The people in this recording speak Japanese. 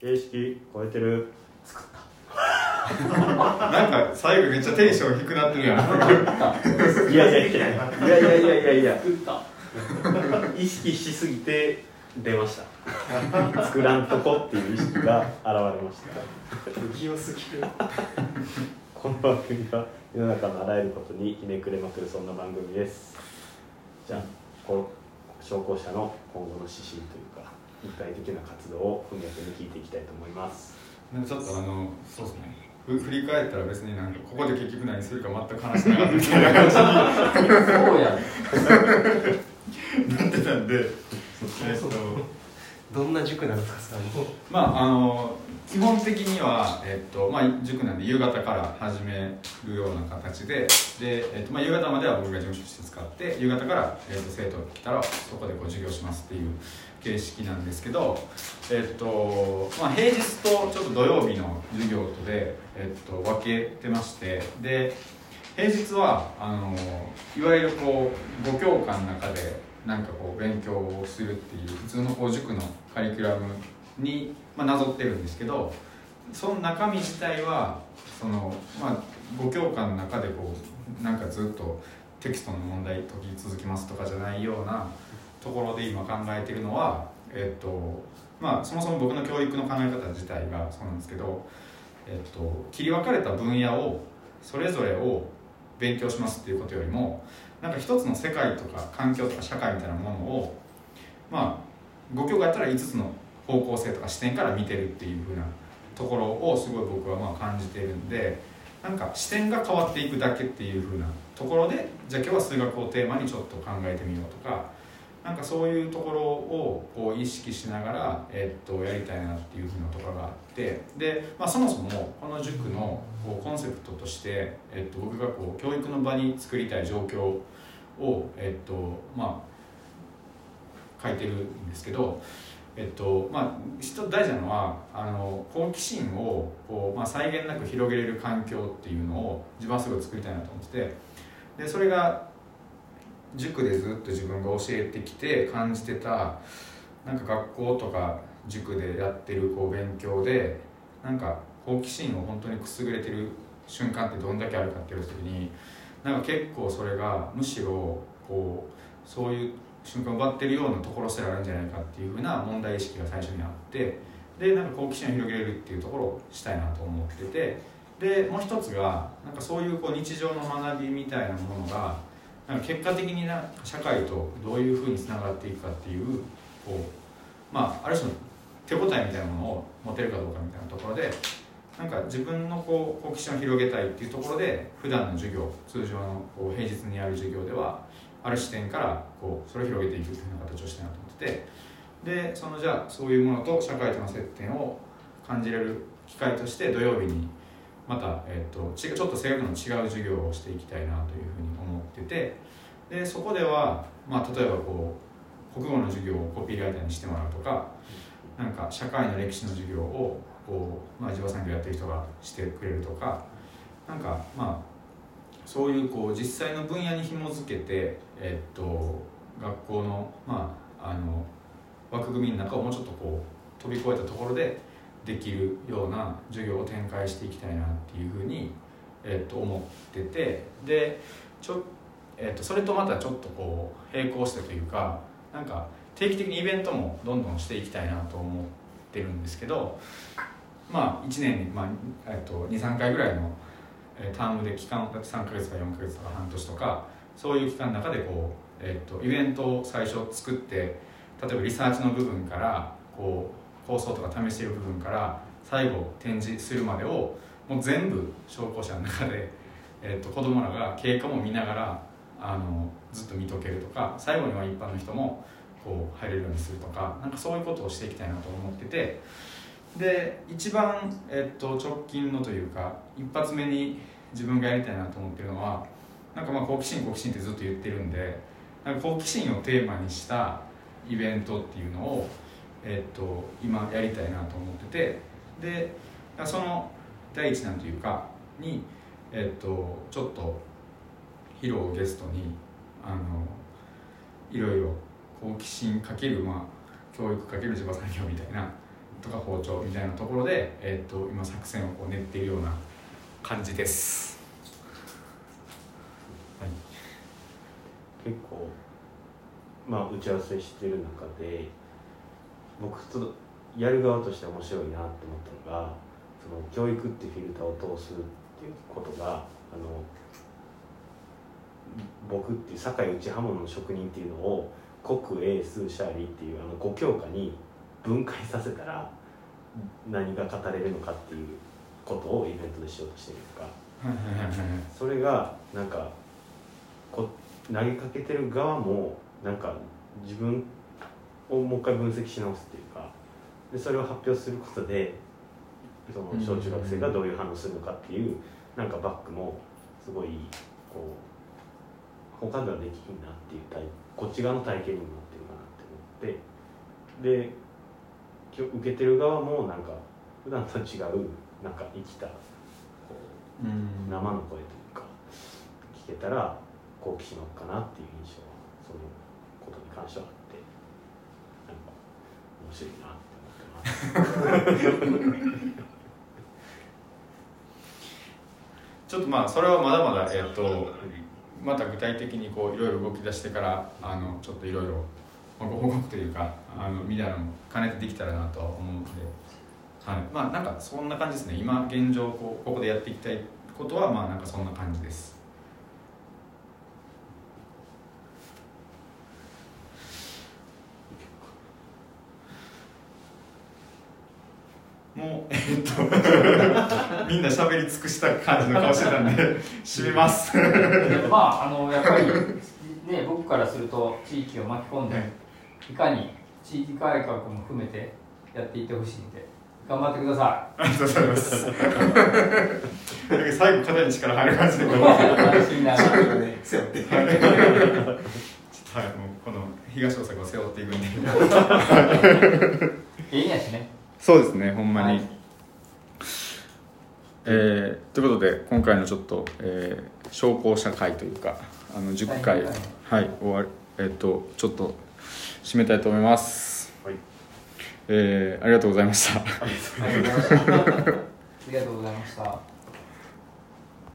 形式超えてる。作っ なんか最後めっちゃテンション低くなってるやん。た いやいやいやいやいやいや。いやいや作った。意識しすぎて出ました。作らんとこっていう意識が現れました。不器用すぎる。この番組は世の中のあらゆることにひねくれまくるそんな番組です。じゃあこの商工者の今後の指針というか具体的な活動を文脈に聞いていきたいと思います。なんかちょっとあのそうですね。ふ振り返ったら別になんかここで結局何するか全く話してなかったみたいな感 そうやね。じ になってたんでえっとどんな塾なんですかさまああの基本的には、えっとまあ、塾なんで夕方から始めるような形でで、えっとまあ、夕方までは僕が事務所室使って夕方から、えっと、生徒が来たらそこでこう授業しますっていう形式なんですけど、えっとまあ、平日とちょっと土曜日の授業とで、えっと、分けてましてで平日はあのいわゆるこう5教科の中でなんかこう勉強をするっていう普通のこう塾のカリキュラムに、まあ、なぞってるんですけどその中身自体はその、まあ、5教科の中でこうなんかずっとテキストの問題解き続きますとかじゃないようなところで今考えてるのは、えっとまあ、そもそも僕の教育の考え方自体がそうなんですけど、えっと、切り分かれた分野をそれぞれを勉強しますっていうことよりもなんか一つの世界とか環境とか社会みたいなものをまあ5教科やったら5つの方向性とか視点から見てるっていうふうなところをすごい僕はまあ感じてるんでなんか視点が変わっていくだけっていうふうなところでじゃあ今日は数学をテーマにちょっと考えてみようとかなんかそういうところをこう意識しながら、えっとやりたいなっていうふうなところがあってで、まあ、そもそもこの塾のこうコンセプトとして、えっと僕がこう教育の場に作りたい状況を、えっとまあ、書いてるんですけど、えっとまあ、一つ大事なのはあの好奇心をこう、まあ、際限なく広げれる環境っていうのを自分はすごい作りたいなと思っててでそれが塾でずっと自分が教えてきて感じてたなんか学校とか塾でやってるこう勉強でなんか好奇心を本当にくすぐれてる瞬間ってどんだけあるかっていう時になんか結構それがむしろこうそういう瞬間を奪ってるようなところすらあるんじゃないかっていうふうな問題意識が最初にあってでなんか好奇心を広げれるっていうところをしたいなと思っててでもう一つがなんかそういうこう日常の学びみたいなものがなんか結果的にな社会とどういうふうにつながっていくかっていうこうまあある種の手応えみたいなものを持てるかどうかみたいなところでなんか自分のこう好奇心を広げたいっていうところで普段の授業通常のこう平日にやる授業ではある視点からこうそれを広げていくっていうふうな形をしたいなと思っててでそのじゃあそういうものと社会との接点を感じれる機会として土曜日にまた、えっとちょっと性格の違う授業をしていきたいなというふうに思っててでそこでは、まあ、例えばこう国語の授業をコピーライターにしてもらうとかなんか社会の歴史の授業をこう、まあ、地場産業やってる人がしてくれるとかなんかまあそういうこう実際の分野に紐づけて、えっと、学校の,、まあ、あの枠組みの中をもうちょっとこう飛び越えたところでできるような授業を展開していきたいなっていうふうに、えっと、思っててでちょ、えっと、それとまたちょっとこう並行してというかなんか定期的にイベントもどんどんしていきたいなと思ってるんですけどまあ1年に、まあえっと、23回ぐらいのタームで期間3ヶ月か4ヶ月とか半年とかそういう期間の中でこう、えー、とイベントを最初作って例えばリサーチの部分からこう構想とか試している部分から最後展示するまでをもう全部商工者の中で、えー、と子供らが経過も見ながらあのずっと見とけるとか最後には一般の人もこう入れるようにするとかなんかそういうことをしていきたいなと思っててで一番、えっと、直近のというか一発目に自分がやりたいなと思ってるのはなんかまあ好奇心好奇心ってずっと言ってるんでなんか好奇心をテーマにしたイベントっていうのを、えっと、今やりたいなと思っててでその第一弾というかに、えっと、ちょっとヒロをゲストにあのいろいろ好奇心かける、まあ、教育かける地場産業みたいなとか包丁みたいなところで、えー、と今作戦をこう練っているような感じです、はい、結構まあ打ち合わせしてる中で僕ちょっとやる側として面白いなって思ったのがその教育ってフィルターを通すっていうことがあの僕っていう堺内刃物の職人っていうのを国英数シャーリーっていうあの5教科に分解させたら何が語れるのかっていうことをイベントでしようとしてるとか。それがなんかこ投げかけてる側もなんか自分をもう一回分析し直すっていうかでそれを発表することでその小中学生がどういう反応するのかっていうなんかバックもすごいこう他ではできひんなっていう体こっち側の体験にもなってるかなって思って。で今日受けてる側もなんか普段と違うなんか生きたこううん。生の声というか聞けたら好奇心湧くかなっていう印象はそのことに関してはあっ面白いなって思って。ます。ちょっとまあそれはまだまだえっ、とまた具体的にこういろいろ動き出してからあのちょっといろいろご報告というかあのみたいなも兼ねてできたらなとは思うので、はい、まあなんかそんな感じですね。今現状こうここでやっていきたいことはまあなんかそんな感じです。もうえっと みんな喋り尽くした感じの顔してたんで締めます まああのやっぱりね僕からすると地域を巻き込んでいかに地域改革も含めてやっていってほしいんで頑張ってくださありがとうございます。最後肩に力入る感じで、い。はい、楽しみながらね背負ってもうこの東大阪を背負っていくんで。そうですね、ほんまに。はいえーということで今回のちょっと、えー、商工社会というかあの10回ははいい、終わりえっ、とちょっと締めたいと思います。はいえーありがとうございました。ありがとうございました。ありがとうございました。